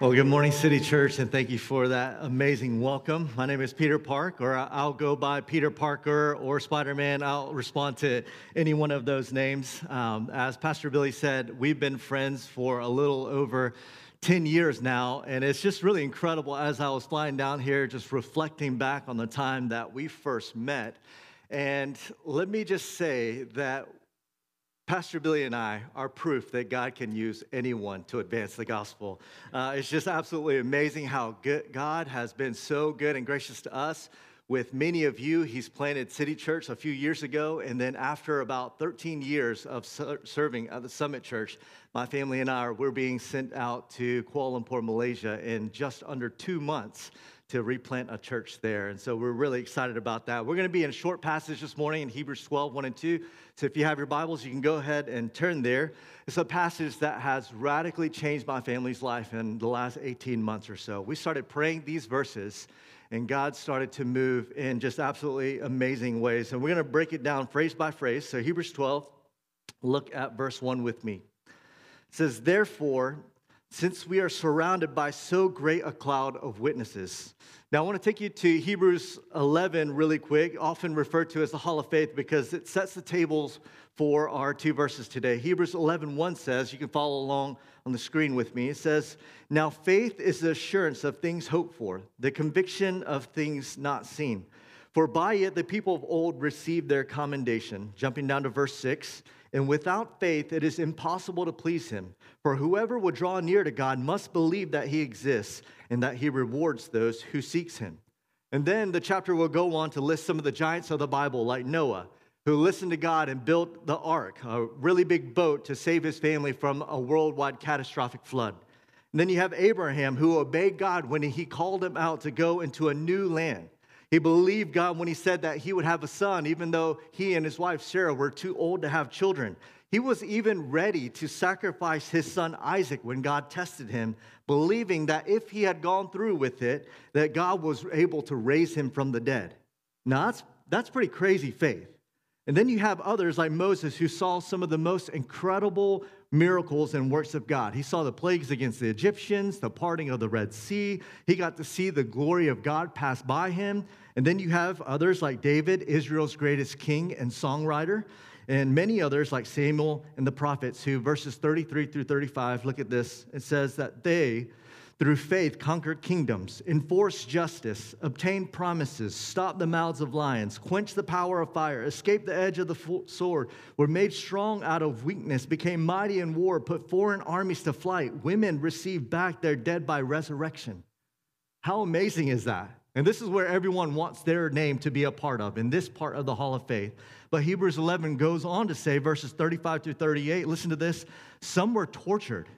Well, good morning, City Church, and thank you for that amazing welcome. My name is Peter Park, or I'll go by Peter Parker or Spider Man. I'll respond to any one of those names. Um, as Pastor Billy said, we've been friends for a little over 10 years now, and it's just really incredible as I was flying down here, just reflecting back on the time that we first met. And let me just say that Pastor Billy and I are proof that God can use anyone to advance the gospel. Uh, it's just absolutely amazing how good God has been so good and gracious to us. With many of you, He's planted City Church a few years ago, and then after about 13 years of serving at the Summit Church, my family and I we're being sent out to Kuala Lumpur, Malaysia, in just under two months to replant a church there. And so we're really excited about that. We're going to be in a short passage this morning in Hebrews 12, 1 and 2. So if you have your Bibles, you can go ahead and turn there. It's a passage that has radically changed my family's life in the last 18 months or so. We started praying these verses, and God started to move in just absolutely amazing ways. And we're going to break it down phrase by phrase. So Hebrews 12, look at verse 1 with me. It says, Therefore, since we are surrounded by so great a cloud of witnesses. Now, I want to take you to Hebrews 11 really quick, often referred to as the Hall of Faith because it sets the tables for our two verses today. Hebrews 11 1 says, you can follow along on the screen with me. It says, Now faith is the assurance of things hoped for, the conviction of things not seen. For by it the people of old received their commendation. Jumping down to verse 6 And without faith it is impossible to please him. For whoever would draw near to God must believe that he exists and that he rewards those who seeks him. And then the chapter will go on to list some of the giants of the Bible, like Noah, who listened to God and built the ark, a really big boat to save his family from a worldwide catastrophic flood. And then you have Abraham, who obeyed God when he called him out to go into a new land. He believed God when he said that he would have a son, even though he and his wife Sarah were too old to have children. He was even ready to sacrifice his son Isaac when God tested him, believing that if he had gone through with it, that God was able to raise him from the dead. Now, that's, that's pretty crazy faith. And then you have others like Moses who saw some of the most incredible miracles and works of God. He saw the plagues against the Egyptians, the parting of the Red Sea. He got to see the glory of God pass by him. And then you have others like David, Israel's greatest king and songwriter, and many others like Samuel and the prophets, who, verses 33 through 35, look at this. It says that they, through faith, conquered kingdoms, enforced justice, obtained promises, stopped the mouths of lions, quenched the power of fire, escaped the edge of the sword, were made strong out of weakness, became mighty in war, put foreign armies to flight. Women received back their dead by resurrection. How amazing is that? And this is where everyone wants their name to be a part of, in this part of the Hall of Faith. But Hebrews 11 goes on to say, verses 35 through 38, listen to this. Some were tortured,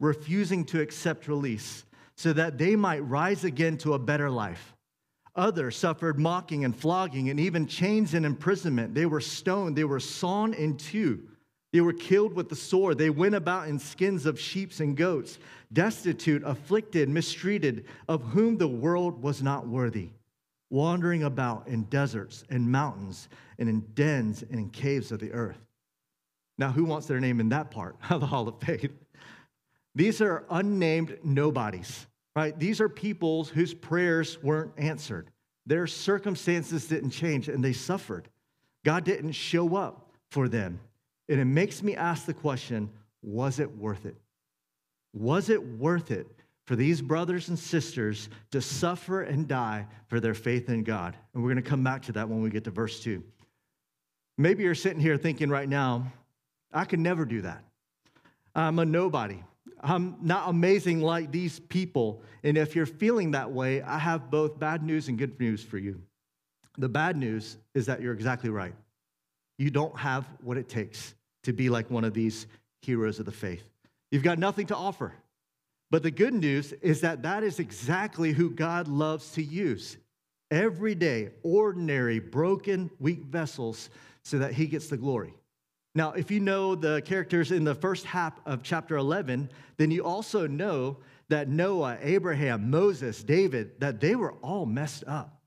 refusing to accept release, so that they might rise again to a better life. Others suffered mocking and flogging and even chains and imprisonment. They were stoned, they were sawn in two. They were killed with the sword. They went about in skins of sheep and goats, destitute, afflicted, mistreated, of whom the world was not worthy, wandering about in deserts and mountains and in dens and in caves of the earth. Now, who wants their name in that part of the Hall of Faith? These are unnamed nobodies, right? These are peoples whose prayers weren't answered. Their circumstances didn't change and they suffered. God didn't show up for them. And it makes me ask the question was it worth it? Was it worth it for these brothers and sisters to suffer and die for their faith in God? And we're going to come back to that when we get to verse 2. Maybe you're sitting here thinking right now, I could never do that. I'm a nobody. I'm not amazing like these people. And if you're feeling that way, I have both bad news and good news for you. The bad news is that you're exactly right. You don't have what it takes to be like one of these heroes of the faith. You've got nothing to offer. But the good news is that that is exactly who God loves to use. Everyday, ordinary, broken, weak vessels so that he gets the glory. Now, if you know the characters in the first half of chapter 11, then you also know that Noah, Abraham, Moses, David, that they were all messed up.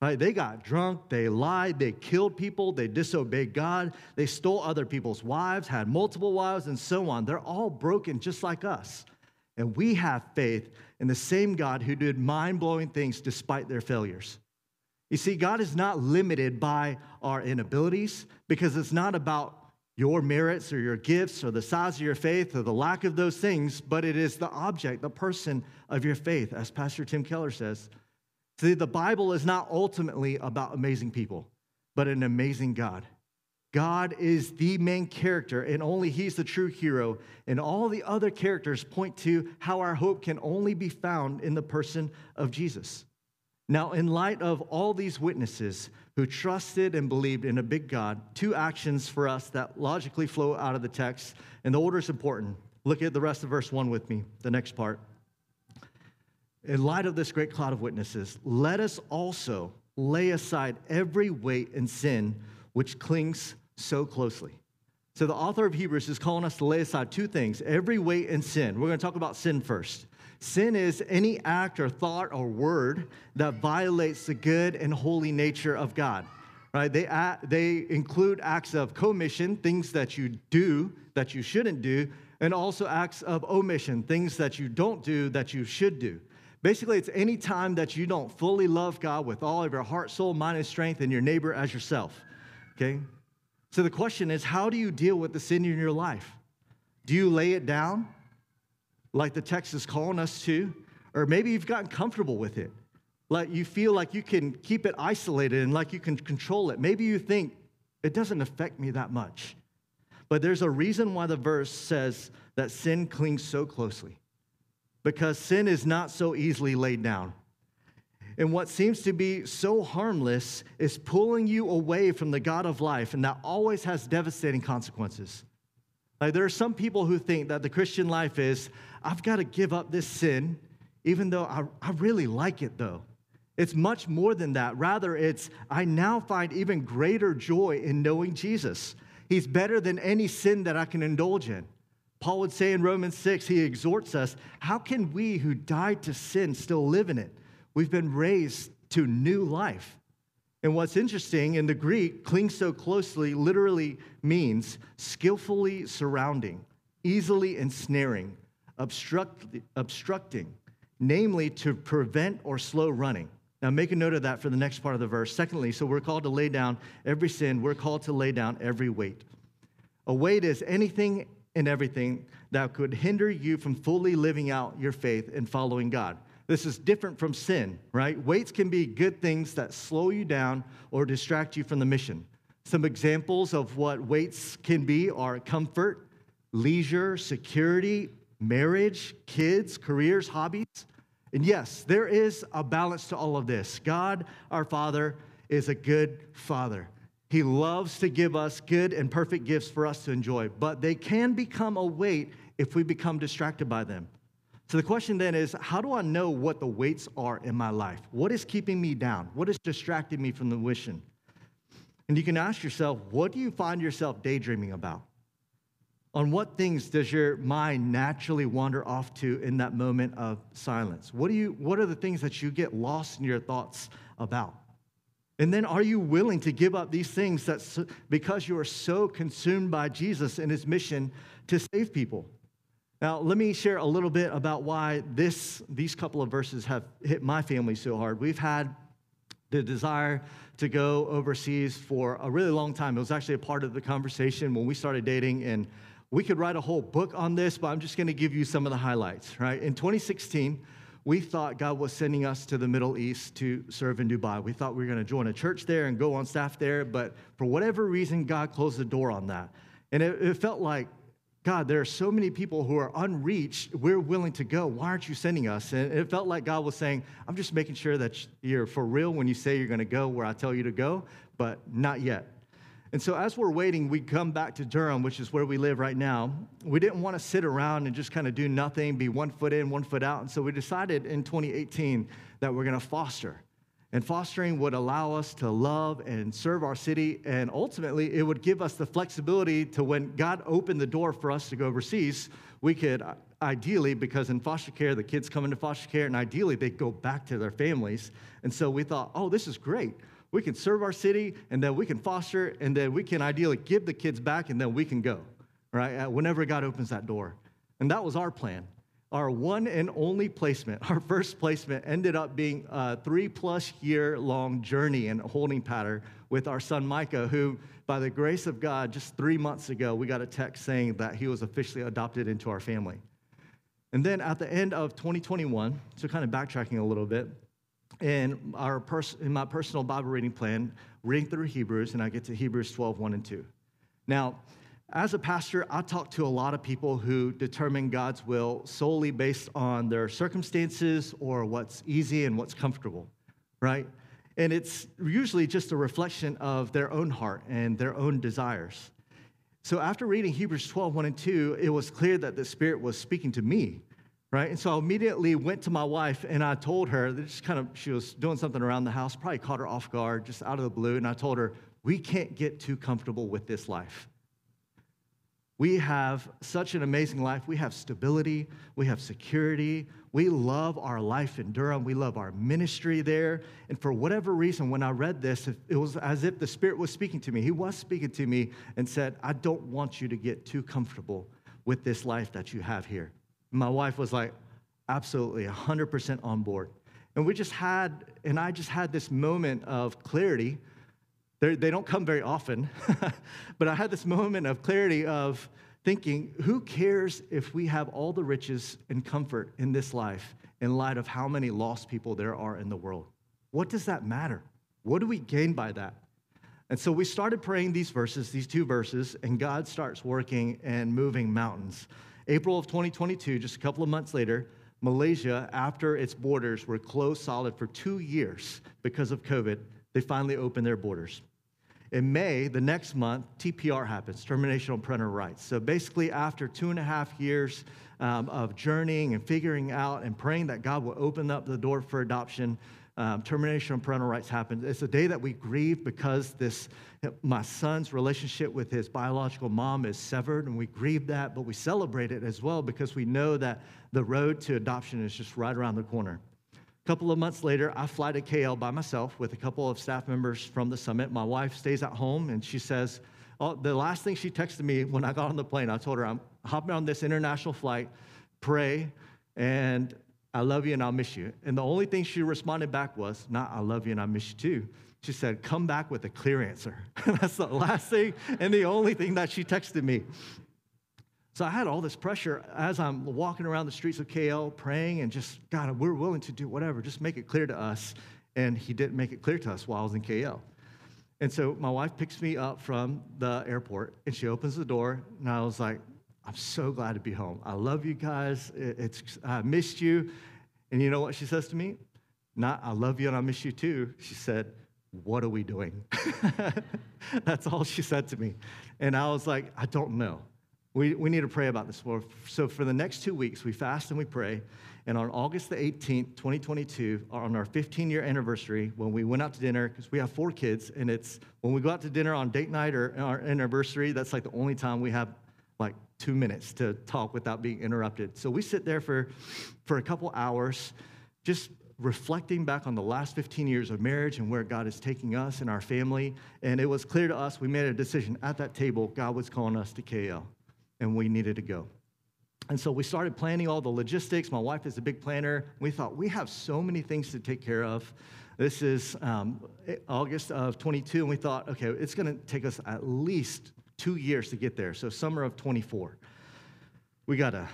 Right? They got drunk, they lied, they killed people, they disobeyed God, they stole other people's wives, had multiple wives, and so on. They're all broken just like us. And we have faith in the same God who did mind blowing things despite their failures. You see, God is not limited by our inabilities because it's not about your merits or your gifts or the size of your faith or the lack of those things, but it is the object, the person of your faith, as Pastor Tim Keller says. See, the Bible is not ultimately about amazing people, but an amazing God. God is the main character, and only He's the true hero. And all the other characters point to how our hope can only be found in the person of Jesus. Now, in light of all these witnesses who trusted and believed in a big God, two actions for us that logically flow out of the text, and the order is important. Look at the rest of verse 1 with me, the next part. In light of this great cloud of witnesses, let us also lay aside every weight and sin which clings so closely. So, the author of Hebrews is calling us to lay aside two things every weight and sin. We're going to talk about sin first. Sin is any act or thought or word that violates the good and holy nature of God. Right? They, they include acts of commission, things that you do that you shouldn't do, and also acts of omission, things that you don't do that you should do. Basically, it's any time that you don't fully love God with all of your heart, soul, mind, and strength, and your neighbor as yourself. Okay? So the question is how do you deal with the sin in your life? Do you lay it down like the text is calling us to? Or maybe you've gotten comfortable with it. Like you feel like you can keep it isolated and like you can control it. Maybe you think it doesn't affect me that much. But there's a reason why the verse says that sin clings so closely. Because sin is not so easily laid down and what seems to be so harmless is pulling you away from the God of life, and that always has devastating consequences. Like, there are some people who think that the Christian life is, I've got to give up this sin, even though I, I really like it, though. It's much more than that. Rather, it's, I now find even greater joy in knowing Jesus. He's better than any sin that I can indulge in. Paul would say in Romans 6, he exhorts us, How can we who died to sin still live in it? We've been raised to new life. And what's interesting in the Greek, cling so closely literally means skillfully surrounding, easily ensnaring, obstruct, obstructing, namely to prevent or slow running. Now, make a note of that for the next part of the verse. Secondly, so we're called to lay down every sin, we're called to lay down every weight. A weight is anything and everything that could hinder you from fully living out your faith and following God. This is different from sin, right? Weights can be good things that slow you down or distract you from the mission. Some examples of what weights can be are comfort, leisure, security, marriage, kids, careers, hobbies. And yes, there is a balance to all of this. God, our Father, is a good Father. He loves to give us good and perfect gifts for us to enjoy, but they can become a weight if we become distracted by them. So the question then is how do I know what the weights are in my life? What is keeping me down? What is distracting me from the mission? And you can ask yourself, what do you find yourself daydreaming about? On what things does your mind naturally wander off to in that moment of silence? What, do you, what are the things that you get lost in your thoughts about? And then are you willing to give up these things that, because you are so consumed by Jesus and his mission to save people? Now, let me share a little bit about why this, these couple of verses have hit my family so hard. We've had the desire to go overseas for a really long time. It was actually a part of the conversation when we started dating, and we could write a whole book on this, but I'm just going to give you some of the highlights, right? In 2016, we thought God was sending us to the Middle East to serve in Dubai. We thought we were going to join a church there and go on staff there, but for whatever reason, God closed the door on that. And it, it felt like God, there are so many people who are unreached. We're willing to go. Why aren't you sending us? And it felt like God was saying, I'm just making sure that you're for real when you say you're going to go where I tell you to go, but not yet. And so, as we're waiting, we come back to Durham, which is where we live right now. We didn't want to sit around and just kind of do nothing, be one foot in, one foot out. And so, we decided in 2018 that we're going to foster. And fostering would allow us to love and serve our city. And ultimately, it would give us the flexibility to when God opened the door for us to go overseas, we could uh, ideally, because in foster care, the kids come into foster care, and ideally they go back to their families. And so we thought, oh, this is great. We can serve our city, and then we can foster, and then we can ideally give the kids back, and then we can go, right? Whenever God opens that door. And that was our plan. our one and only placement, our first placement, ended up being a three plus year long journey in holding pattern with our son Micah, who, by the grace of God, just three months ago, we got a text saying that he was officially adopted into our family. And then at the end of 2021, so kind of backtracking a little bit, in, our pers- in my personal Bible reading plan, reading through Hebrews, and I get to Hebrews 12, 1 and 2. Now, as a pastor, I talk to a lot of people who determine God's will solely based on their circumstances or what's easy and what's comfortable, right? And it's usually just a reflection of their own heart and their own desires. So after reading Hebrews 12, 1 and 2, it was clear that the Spirit was speaking to me, right? And so I immediately went to my wife and I told her that just kind of, she was doing something around the house, probably caught her off guard, just out of the blue. And I told her, we can't get too comfortable with this life. We have such an amazing life. We have stability, we have security. We love our life in Durham. We love our ministry there. And for whatever reason, when I read this, it was as if the Spirit was speaking to me. He was speaking to me and said, I don't want you to get too comfortable with this life that you have here. My wife was like, absolutely, 100% on board. And we just had, and I just had this moment of clarity they're, they do not come very often, but I had this moment of clarity of thinking, who cares if we have all the riches and comfort in this life in light of how many lost people there are in the world? What does that matter? What do we gain by that? And so we started praying these verses, these two verses, and God starts working and moving mountains. April of 2022, just a couple of months later, Malaysia, after its borders were closed solid for two years because of COVID, they finally opened their borders. In May, the next month, TPR happens, termination of parental rights. So basically, after two and a half years um, of journeying and figuring out and praying that God will open up the door for adoption, um, termination of parental rights happened. It's a day that we grieve because this, my son's relationship with his biological mom is severed, and we grieve that, but we celebrate it as well because we know that the road to adoption is just right around the corner. A couple of months later, I fly to KL by myself with a couple of staff members from the summit. My wife stays at home and she says, oh, the last thing she texted me when I got on the plane, I told her, I'm hopping on this international flight, pray, and I love you and I'll miss you. And the only thing she responded back was, not I love you and I miss you too. She said, come back with a clear answer. That's the last thing and the only thing that she texted me. So I had all this pressure as I'm walking around the streets of KL praying and just, God, we're willing to do whatever. Just make it clear to us. And he didn't make it clear to us while I was in KL. And so my wife picks me up from the airport and she opens the door. And I was like, I'm so glad to be home. I love you guys. It's, I missed you. And you know what she says to me? Not, I love you and I miss you too. She said, What are we doing? That's all she said to me. And I was like, I don't know. We, we need to pray about this. So, for the next two weeks, we fast and we pray. And on August the 18th, 2022, on our 15 year anniversary, when we went out to dinner, because we have four kids, and it's when we go out to dinner on date night or our anniversary, that's like the only time we have like two minutes to talk without being interrupted. So, we sit there for, for a couple hours, just reflecting back on the last 15 years of marriage and where God is taking us and our family. And it was clear to us, we made a decision at that table, God was calling us to KL and we needed to go. And so we started planning all the logistics. My wife is a big planner. We thought we have so many things to take care of. This is um, August of 22, and we thought, okay, it's going to take us at least two years to get there. So, summer of 24. We got to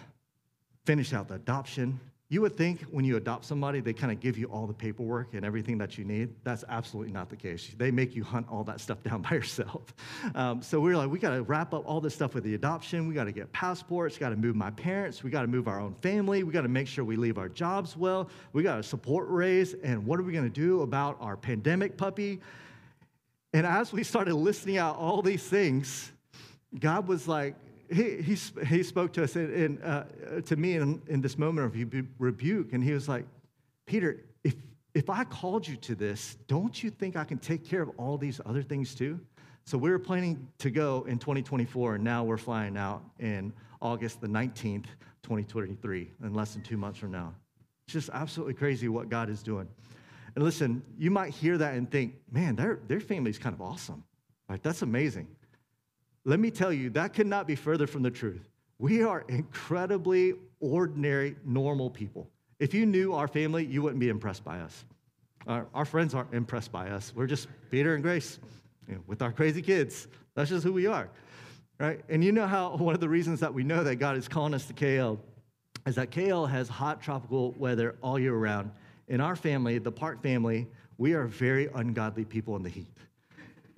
finish out the adoption. You would think when you adopt somebody, they kind of give you all the paperwork and everything that you need. That's absolutely not the case. They make you hunt all that stuff down by yourself. Um, so we are like, we got to wrap up all this stuff with the adoption. We got to get passports. Got to move my parents. We got to move our own family. We got to make sure we leave our jobs well. We got to support raise. And what are we going to do about our pandemic puppy? And as we started listing out all these things, God was like, he, he, he spoke to us in, in uh, to me in, in this moment of rebuke, and he was like, Peter, if, if I called you to this, don't you think I can take care of all these other things too? So we were planning to go in 2024, and now we're flying out in August the 19th, 2023, in less than two months from now. It's just absolutely crazy what God is doing. And listen, you might hear that and think, man, their, their family's kind of awesome. Like, that's amazing. Let me tell you, that cannot be further from the truth. We are incredibly ordinary, normal people. If you knew our family, you wouldn't be impressed by us. Our, our friends aren't impressed by us. We're just Peter and Grace you know, with our crazy kids. That's just who we are, right? And you know how one of the reasons that we know that God is calling us to KL is that KL has hot tropical weather all year round. In our family, the Park family, we are very ungodly people in the heat.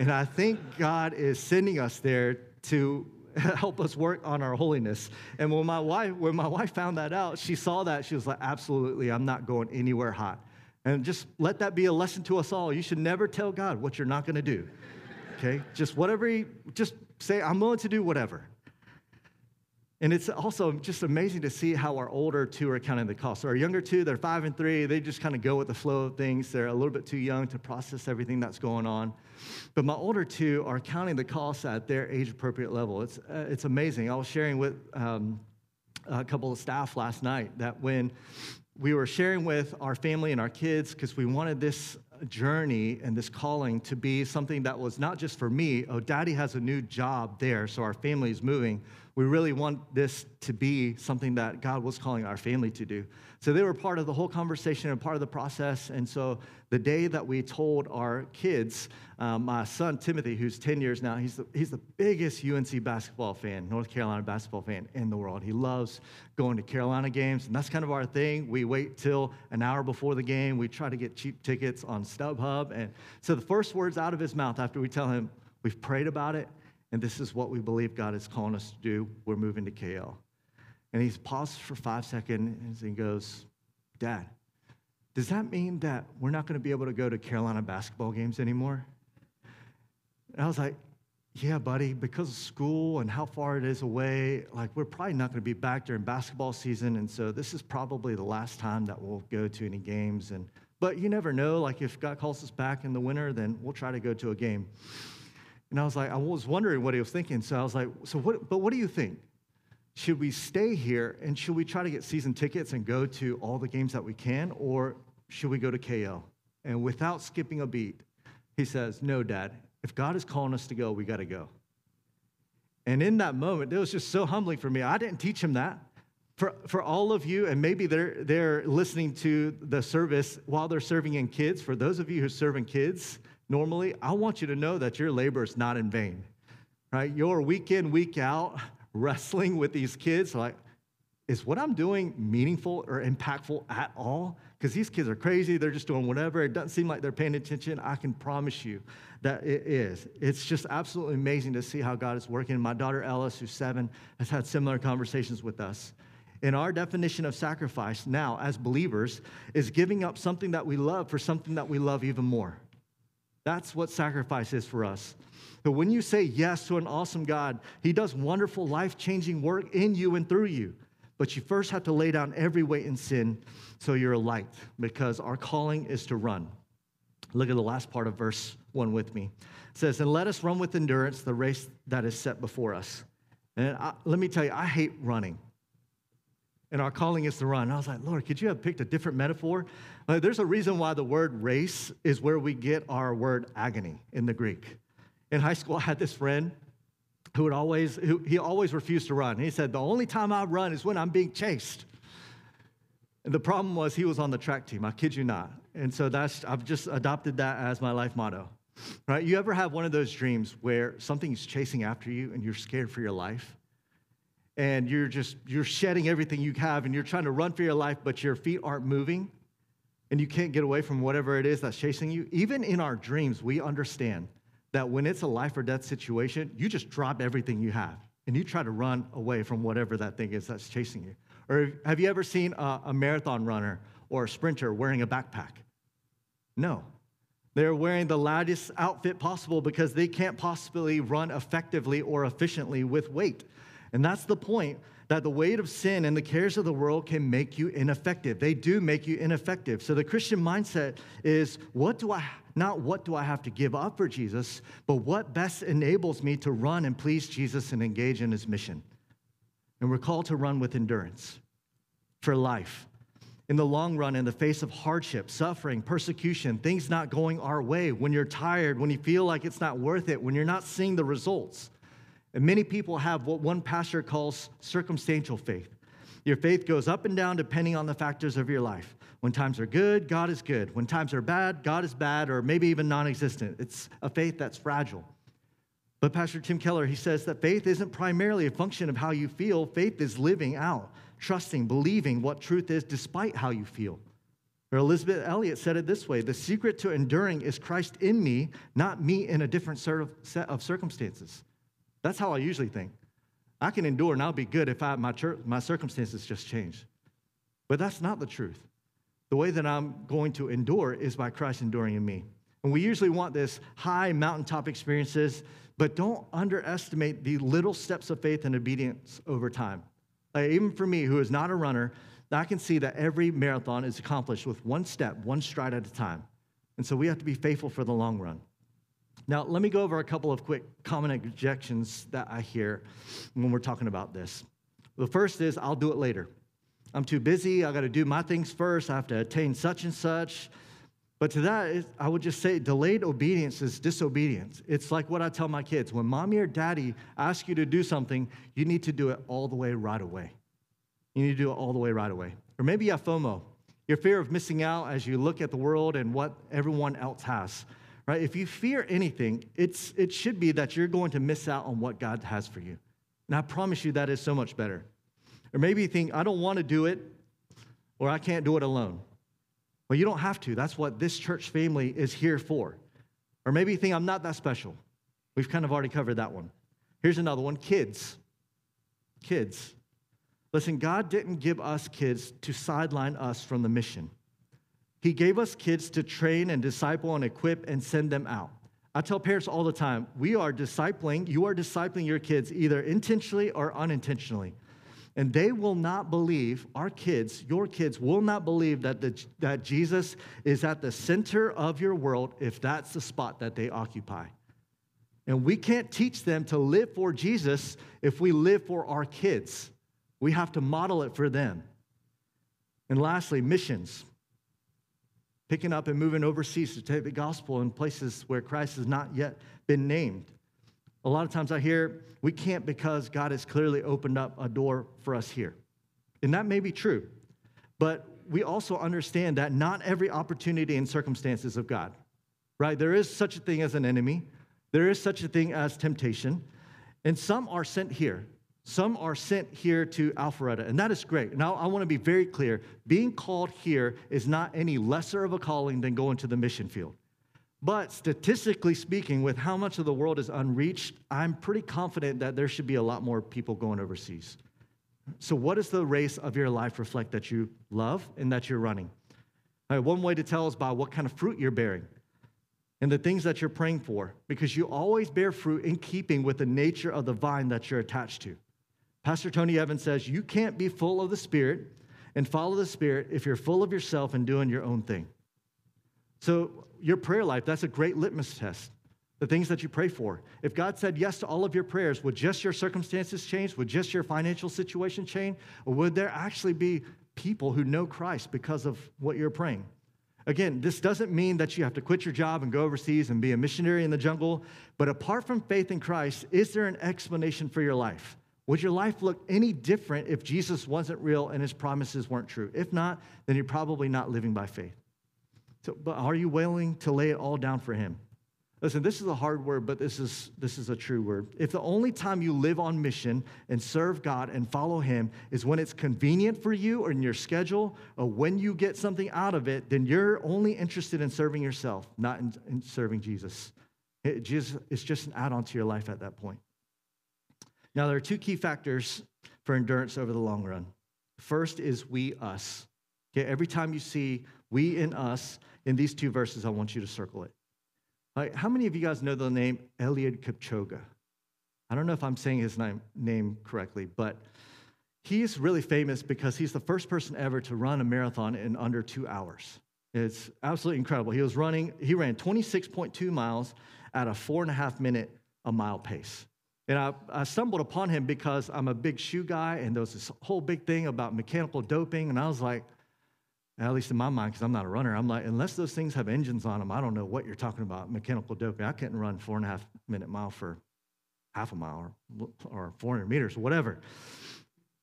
And I think God is sending us there to help us work on our holiness. And when my wife, when my wife found that out, she saw that, she was like, absolutely, I'm not going anywhere hot. And just let that be a lesson to us all. You should never tell God what you're not going to do. Okay? Just whatever, he, just say, I'm willing to do whatever. And it's also just amazing to see how our older two are counting the cost. So our younger two, they're five and three, they just kind of go with the flow of things. They're a little bit too young to process everything that's going on. But my older two are counting the costs at their age appropriate level. It's, uh, it's amazing. I was sharing with um, a couple of staff last night that when we were sharing with our family and our kids, because we wanted this journey and this calling to be something that was not just for me, oh, daddy has a new job there, so our family is moving we really want this to be something that God was calling our family to do. So they were part of the whole conversation and part of the process. And so the day that we told our kids, um, my son Timothy, who's 10 years now, he's the, he's the biggest UNC basketball fan, North Carolina basketball fan in the world. He loves going to Carolina games, and that's kind of our thing. We wait till an hour before the game. We try to get cheap tickets on StubHub. And so the first words out of his mouth after we tell him, we've prayed about it, and this is what we believe God is calling us to do. We're moving to KL. And he pauses for five seconds and goes, Dad, does that mean that we're not going to be able to go to Carolina basketball games anymore? And I was like, yeah, buddy, because of school and how far it is away, like we're probably not going to be back during basketball season. And so this is probably the last time that we'll go to any games. And but you never know, like if God calls us back in the winter, then we'll try to go to a game. And I was like, I was wondering what he was thinking. So I was like, so what, but what do you think? Should we stay here and should we try to get season tickets and go to all the games that we can? Or should we go to KL? And without skipping a beat, he says, No, Dad, if God is calling us to go, we got to go. And in that moment, it was just so humbling for me. I didn't teach him that. For, for all of you, and maybe they're, they're listening to the service while they're serving in kids, for those of you who serve in kids, normally, I want you to know that your labor is not in vain, right? Your week in, week out wrestling with these kids, like, is what I'm doing meaningful or impactful at all? Because these kids are crazy. They're just doing whatever. It doesn't seem like they're paying attention. I can promise you that it is. It's just absolutely amazing to see how God is working. My daughter Ellis, who's seven, has had similar conversations with us. And our definition of sacrifice now, as believers, is giving up something that we love for something that we love even more. That's what sacrifice is for us. But when you say yes to an awesome God, He does wonderful, life changing work in you and through you. But you first have to lay down every weight in sin so you're a light, because our calling is to run. Look at the last part of verse 1 with me. It says, And let us run with endurance the race that is set before us. And I, let me tell you, I hate running and our calling is to run. I was like, Lord, could you have picked a different metaphor? Uh, there's a reason why the word race is where we get our word agony in the Greek. In high school, I had this friend who would always, who, he always refused to run. He said, the only time I run is when I'm being chased. And the problem was he was on the track team. I kid you not. And so that's, I've just adopted that as my life motto. Right? You ever have one of those dreams where something's chasing after you and you're scared for your life? And you're just you're shedding everything you have and you're trying to run for your life but your feet aren't moving and you can't get away from whatever it is that's chasing you. Even in our dreams we understand that when it's a life or death situation you just drop everything you have and you try to run away from whatever that thing is that's chasing you. Or have you ever seen a, a marathon runner or a sprinter wearing a backpack? No. They're wearing the loudest outfit possible because they can't possibly run effectively or efficiently with weight and that's the point that the weight of sin and the cares of the world can make you ineffective. They do make you ineffective. So the Christian mindset is what do I not what do I have to give up for Jesus, but what best enables me to run and please Jesus and engage in his mission. And we're called to run with endurance for life. In the long run, in the face of hardship, suffering, persecution, things not going our way, when you're tired, when you feel like it's not worth it, when you're not seeing the results, And many people have what one pastor calls circumstantial faith. Your faith goes up and down depending on the factors of your life. When times are good, God is good. When times are bad, God is bad or maybe even non existent. It's a faith that's fragile. But Pastor Tim Keller, he says that faith isn't primarily a function of how you feel, faith is living out, trusting, believing what truth is despite how you feel. Or Elisabeth Elliot said it this way The secret to enduring is Christ in me, not me in a different set of circumstances. That's how I usually think. I can endure and I'll be good if I, my, my circumstances just change. But that's not the truth. The way that I'm going to endure is by Christ enduring in me. And we usually want this high mountaintop experiences, but don't underestimate the little steps of faith and obedience over time. Like even for me, who is not a runner, I can see that every marathon is accomplished with one step, one stride at a time. And so we have to be faithful for the long run. Now, let me go over a couple of quick common objections that I hear when we're talking about this. The first is, I'll do it later. I'm too busy. I got to do my things first. I have to attain such and such. But to that, I would just say delayed obedience is disobedience. It's like what I tell my kids when mommy or daddy ask you to do something, you need to do it all the way right away. You need to do it all the way right away. Or maybe you have FOMO, your fear of missing out as you look at the world and what everyone else has. Right? If you fear anything, it's, it should be that you're going to miss out on what God has for you. And I promise you that is so much better. Or maybe you think, I don't want to do it, or I can't do it alone. Well, you don't have to. That's what this church family is here for. Or maybe you think, I'm not that special. We've kind of already covered that one. Here's another one kids. Kids. Listen, God didn't give us kids to sideline us from the mission. He gave us kids to train and disciple and equip and send them out. I tell parents all the time we are discipling, you are discipling your kids either intentionally or unintentionally. And they will not believe, our kids, your kids will not believe that, the, that Jesus is at the center of your world if that's the spot that they occupy. And we can't teach them to live for Jesus if we live for our kids. We have to model it for them. And lastly, missions. Picking up and moving overseas to take the gospel in places where Christ has not yet been named. A lot of times I hear we can't because God has clearly opened up a door for us here. And that may be true. But we also understand that not every opportunity and circumstances of God, right? There is such a thing as an enemy, there is such a thing as temptation, and some are sent here. Some are sent here to Alpharetta, and that is great. Now, I want to be very clear being called here is not any lesser of a calling than going to the mission field. But statistically speaking, with how much of the world is unreached, I'm pretty confident that there should be a lot more people going overseas. So, what does the race of your life reflect that you love and that you're running? Right, one way to tell is by what kind of fruit you're bearing and the things that you're praying for, because you always bear fruit in keeping with the nature of the vine that you're attached to. Pastor Tony Evans says, You can't be full of the Spirit and follow the Spirit if you're full of yourself and doing your own thing. So, your prayer life, that's a great litmus test. The things that you pray for. If God said yes to all of your prayers, would just your circumstances change? Would just your financial situation change? Or would there actually be people who know Christ because of what you're praying? Again, this doesn't mean that you have to quit your job and go overseas and be a missionary in the jungle, but apart from faith in Christ, is there an explanation for your life? Would your life look any different if Jesus wasn't real and his promises weren't true? If not, then you're probably not living by faith. So, but are you willing to lay it all down for him? Listen, this is a hard word, but this is, this is a true word. If the only time you live on mission and serve God and follow Him is when it's convenient for you or in your schedule or when you get something out of it, then you're only interested in serving yourself, not in, in serving Jesus. It just, it's just an add on to your life at that point. Now, there are two key factors for endurance over the long run. First is we, us. Okay, every time you see we and us in these two verses, I want you to circle it. How many of you guys know the name Eliud Kipchoge? I don't know if I'm saying his name, name correctly, but he's really famous because he's the first person ever to run a marathon in under two hours. It's absolutely incredible. He was running, he ran 26.2 miles at a four and a half minute a mile pace. And I, I, stumbled upon him because I'm a big shoe guy, and there was this whole big thing about mechanical doping. And I was like, at least in my mind, because I'm not a runner, I'm like, unless those things have engines on them, I don't know what you're talking about. Mechanical doping. I couldn't run four and a half minute mile for half a mile or, or 400 meters, whatever.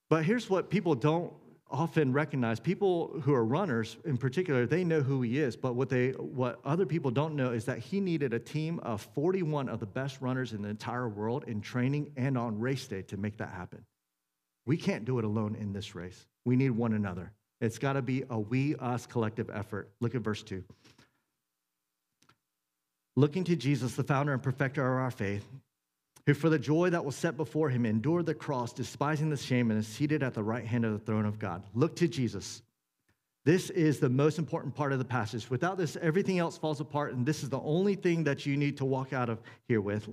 But here's what people don't often recognize people who are runners in particular they know who he is but what they what other people don't know is that he needed a team of 41 of the best runners in the entire world in training and on race day to make that happen. We can't do it alone in this race. We need one another. It's got to be a we us collective effort. Look at verse 2 looking to jesus the founder and perfecter of our faith who for the joy that was set before him endured the cross, despising the shame, and is seated at the right hand of the throne of God. Look to Jesus. This is the most important part of the passage. Without this, everything else falls apart, and this is the only thing that you need to walk out of here with.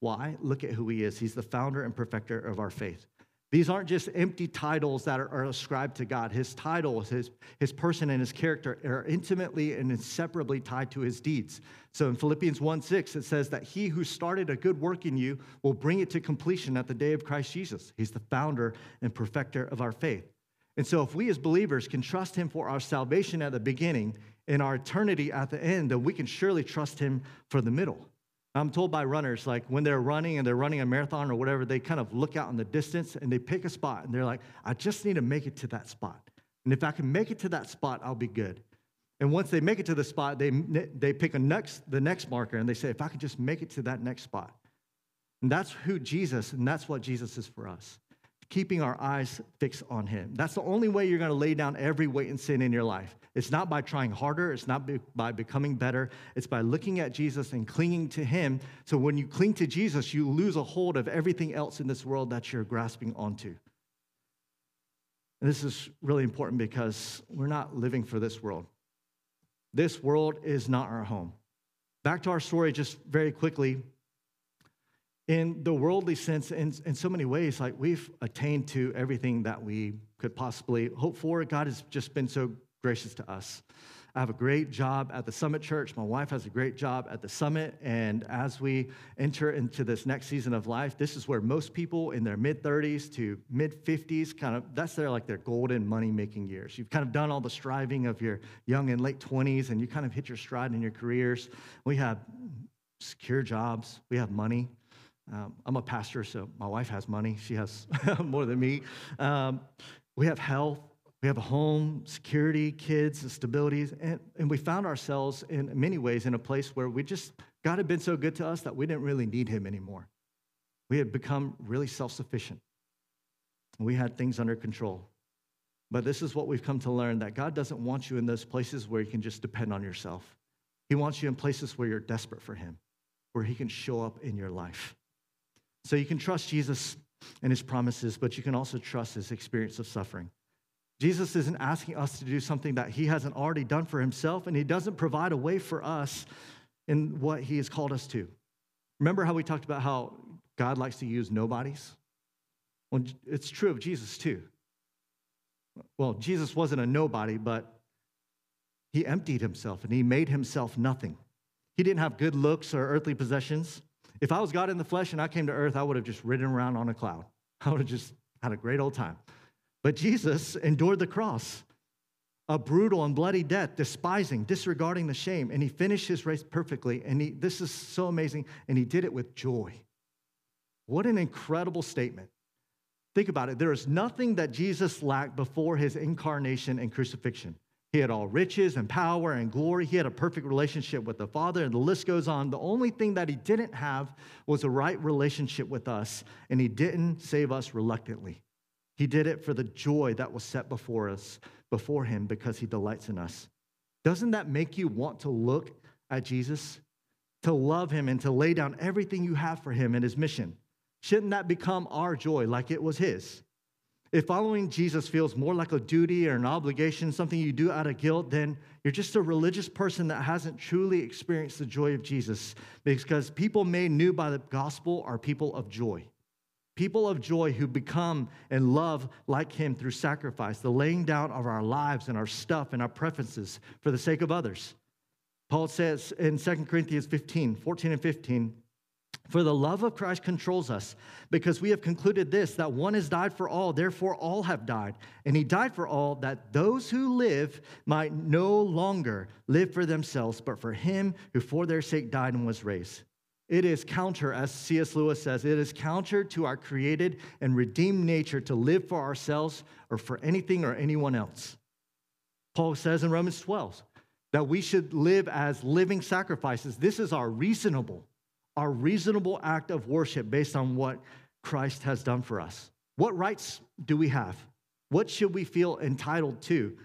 Why? Look at who he is. He's the founder and perfecter of our faith. These aren't just empty titles that are, ascribed to God. His titles, his, his person, and his character are intimately and inseparably tied to his deeds. So in Philippians 1 6, it says that he who started a good work in you will bring it to completion at the day of Christ Jesus. He's the founder and perfecter of our faith. And so if we as believers can trust him for our salvation at the beginning and our eternity at the end, then we can surely trust him for the middle. I'm told by runners, like when they're running and they're running a marathon or whatever, they kind of look out in the distance and they pick a spot and they're like, I just need to make it to that spot. And if I can make it to that spot, I'll be good. And once they make it to the spot, they, they pick a next, the next marker and they say, if I could just make it to that next spot. And that's who Jesus, and that's what Jesus is for us keeping our eyes fixed on Him. That's the only way you're going to lay down every weight and sin in your life. It's not by trying harder, it's not by becoming better, it's by looking at Jesus and clinging to Him. So when you cling to Jesus, you lose a hold of everything else in this world that you're grasping onto. And this is really important because we're not living for this world. This world is not our home. Back to our story, just very quickly in the worldly sense, in, in so many ways, like we've attained to everything that we could possibly hope for. God has just been so gracious to us. I have a great job at the Summit Church. My wife has a great job at the Summit. And as we enter into this next season of life, this is where most people in their mid 30s to mid 50s kind of that's their like their golden money making years. You've kind of done all the striving of your young and late 20s, and you kind of hit your stride in your careers. We have secure jobs, we have money. Um, I'm a pastor, so my wife has money. She has more than me. Um, we have health. We have a home, security, kids, and stabilities. And, and we found ourselves in many ways in a place where we just, God had been so good to us that we didn't really need Him anymore. We had become really self sufficient. We had things under control. But this is what we've come to learn that God doesn't want you in those places where you can just depend on yourself. He wants you in places where you're desperate for Him, where He can show up in your life. So you can trust Jesus and his promises, but you can also trust his experience of suffering. Jesus isn't asking us to do something that he hasn't already done for himself, and he doesn't provide a way for us in what he has called us to. Remember how we talked about how God likes to use nobodies? Well, it's true of Jesus too. Well, Jesus wasn't a nobody, but he emptied himself and he made himself nothing. He didn't have good looks or earthly possessions. If I was God in the flesh and I came to earth, I would have just ridden around on a cloud. I would have just had a great old time. But Jesus endured the cross, a brutal and bloody death, despising, disregarding the shame, and he finished his race perfectly. And he, this is so amazing, and he did it with joy. What an incredible statement. Think about it. There is nothing that Jesus lacked before his incarnation and crucifixion. He had all riches and power and glory. He had a perfect relationship with the Father, and the list goes on. The only thing that he didn't have was a right relationship with us, and he didn't save us reluctantly. He did it for the joy that was set before us, before him, because he delights in us. Doesn't that make you want to look at Jesus, to love him, and to lay down everything you have for him and his mission? Shouldn't that become our joy like it was his? If following Jesus feels more like a duty or an obligation, something you do out of guilt, then you're just a religious person that hasn't truly experienced the joy of Jesus. Because people made new by the gospel are people of joy. People of joy who become and love like him through sacrifice, the laying down of our lives and our stuff and our preferences for the sake of others. Paul says in 2 Corinthians 15, 14 and 15, for the love of Christ controls us, because we have concluded this that one has died for all, therefore all have died. And he died for all, that those who live might no longer live for themselves, but for him who for their sake died and was raised. It is counter, as C.S. Lewis says, it is counter to our created and redeemed nature to live for ourselves or for anything or anyone else. Paul says in Romans 12 that we should live as living sacrifices. This is our reasonable, our reasonable act of worship based on what Christ has done for us. What rights do we have? What should we feel entitled to?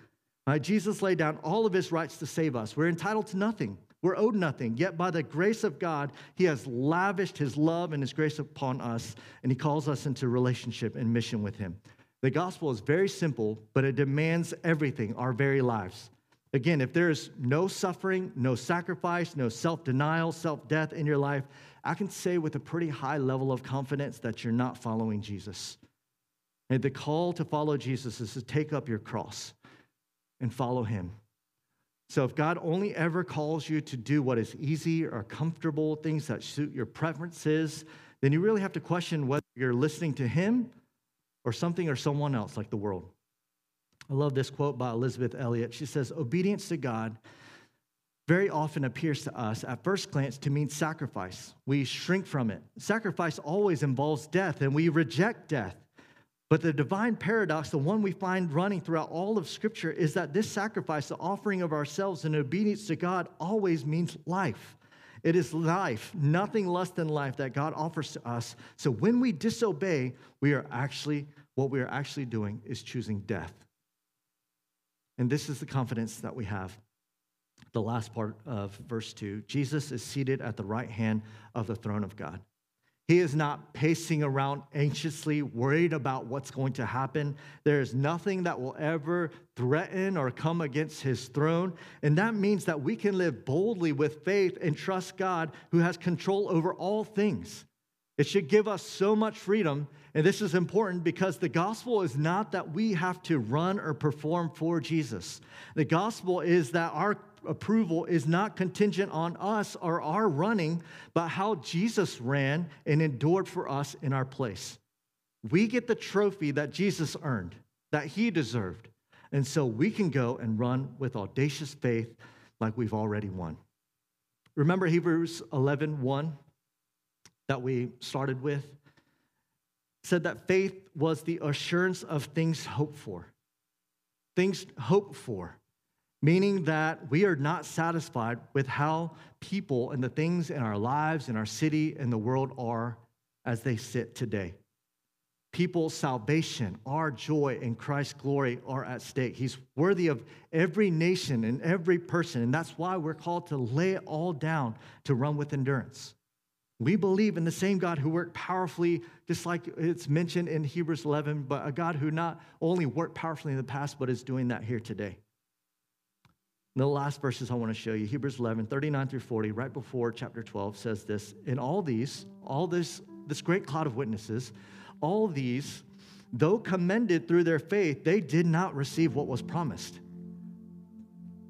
Uh, Jesus laid down all of his rights to save us. We're entitled to nothing. We're owed nothing, yet by the grace of God, He has lavished His love and His grace upon us, and He calls us into relationship and mission with Him. The gospel is very simple, but it demands everything, our very lives. Again, if there is no suffering, no sacrifice, no self denial, self death in your life, I can say with a pretty high level of confidence that you're not following Jesus. And the call to follow Jesus is to take up your cross and follow Him. So if God only ever calls you to do what is easy or comfortable, things that suit your preferences, then you really have to question whether you're listening to Him or something or someone else like the world. I love this quote by Elisabeth Elliot. She says, Obedience to God very often appears to us at first glance to mean sacrifice. We shrink from it. Sacrifice always involves death, and we reject death. But the divine paradox, the one we find running throughout all of Scripture, is that this sacrifice, the offering of ourselves in obedience to God, always means life. It is life, nothing less than life that God offers to us. So when we disobey, we are actually, what we are actually doing is choosing death. And this is the confidence that we have. The last part of verse 2 Jesus is seated at the right hand of the throne of God. He is not pacing around anxiously, worried about what's going to happen. There is nothing that will ever threaten or come against his throne. And that means that we can live boldly with faith and trust God who has control over all things. It should give us so much freedom. And this is important because the gospel is not that we have to run or perform for Jesus. The gospel is that our approval is not contingent on us or our running, but how Jesus ran and endured for us in our place. We get the trophy that Jesus earned, that he deserved. And so we can go and run with audacious faith like we've already won. Remember Hebrews 11 1 that we started with? said that faith was the assurance of things hoped for. Things hoped for meaning that we are not satisfied with how people and the things in our lives, in our city, and the world are as they sit today. People's salvation, our joy, and Christ's glory are at stake. He's worthy of every nation and every person, and that's why we're called to lay it all down to run with endurance. We believe in the same God who worked powerfully, just like it's mentioned in Hebrews 11, but a God who not only worked powerfully in the past, but is doing that here today the last verses I want to show you, Hebrews 11, 39 through 40, right before chapter 12, says this In all these, all this, this great cloud of witnesses, all these, though commended through their faith, they did not receive what was promised.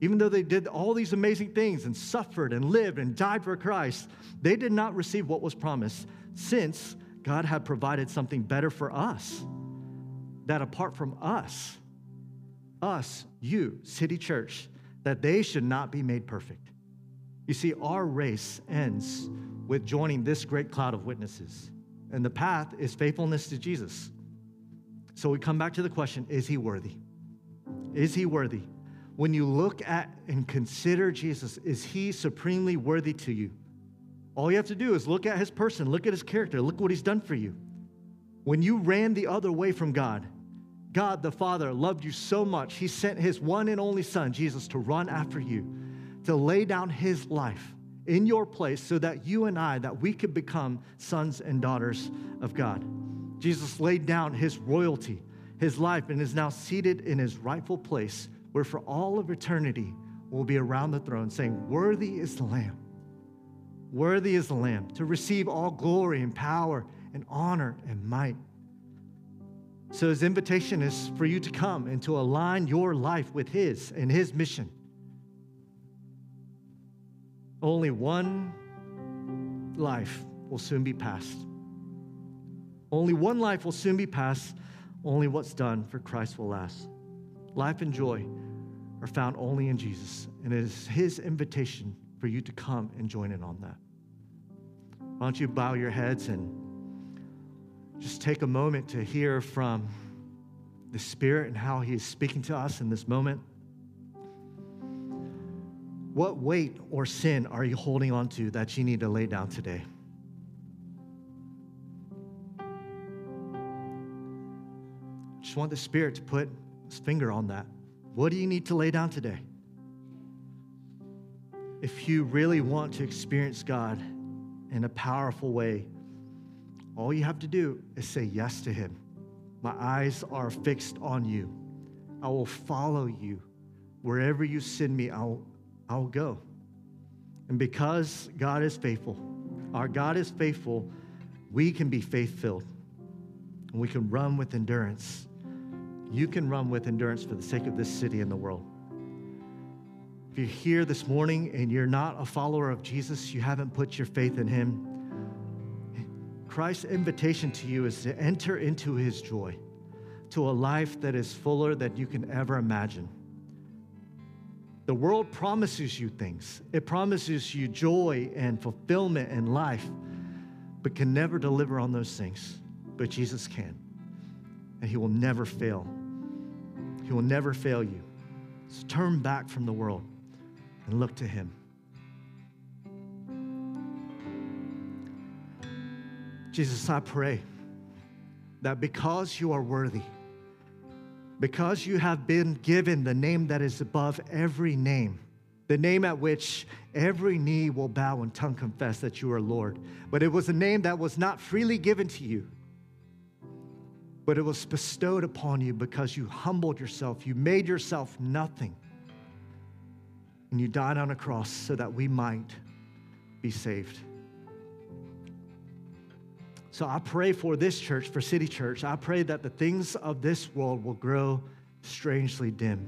Even though they did all these amazing things and suffered and lived and died for Christ, they did not receive what was promised, since God had provided something better for us. That apart from us, us, you, City Church, that they should not be made perfect. You see, our race ends with joining this great cloud of witnesses, and the path is faithfulness to Jesus. So we come back to the question is he worthy? Is he worthy? When you look at and consider Jesus, is he supremely worthy to you? All you have to do is look at his person, look at his character, look what he's done for you. When you ran the other way from God, God the Father loved you so much, He sent His one and only Son, Jesus, to run after you, to lay down His life in your place so that you and I, that we could become sons and daughters of God. Jesus laid down His royalty, His life, and is now seated in His rightful place, where for all of eternity we'll be around the throne saying, Worthy is the Lamb. Worthy is the Lamb to receive all glory and power and honor and might. So his invitation is for you to come and to align your life with his and his mission. Only one life will soon be passed. Only one life will soon be passed. Only what's done for Christ will last. Life and joy are found only in Jesus, and it is his invitation for you to come and join in on that. Why don't you bow your heads and just take a moment to hear from the Spirit and how He is speaking to us in this moment? What weight or sin are you holding on to that you need to lay down today? I just want the Spirit to put his finger on that. What do you need to lay down today? If you really want to experience God in a powerful way, all you have to do is say yes to Him. My eyes are fixed on you. I will follow you. Wherever you send me, I'll, I'll go. And because God is faithful, our God is faithful, we can be faith filled and we can run with endurance. You can run with endurance for the sake of this city and the world. If you're here this morning and you're not a follower of Jesus, you haven't put your faith in Him, Christ's invitation to you is to enter into His joy, to a life that is fuller than you can ever imagine. The world promises you things, it promises you joy and fulfillment and life, but can never deliver on those things. But Jesus can, and He will never fail. He will never fail you. So turn back from the world and look to Him. Jesus, I pray that because you are worthy, because you have been given the name that is above every name, the name at which every knee will bow and tongue confess that you are Lord. But it was a name that was not freely given to you, but it was bestowed upon you because you humbled yourself, you made yourself nothing, and you died on a cross so that we might be saved. So I pray for this church, for City Church. I pray that the things of this world will grow strangely dim.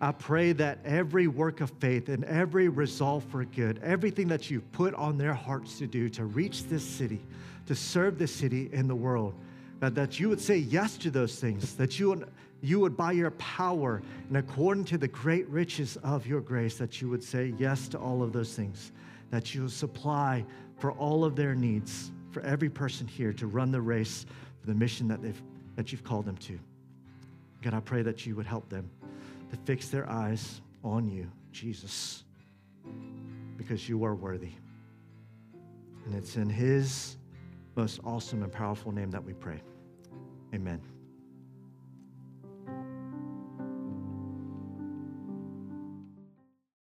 I pray that every work of faith and every resolve for good, everything that you've put on their hearts to do to reach this city, to serve this city and the world, that, that you would say yes to those things, that you would, you would, by your power and according to the great riches of your grace, that you would say yes to all of those things, that you will supply for all of their needs for every person here to run the race for the mission that, they've, that you've called them to. God, I pray that you would help them to fix their eyes on you, Jesus, because you are worthy. And it's in his most awesome and powerful name that we pray. Amen.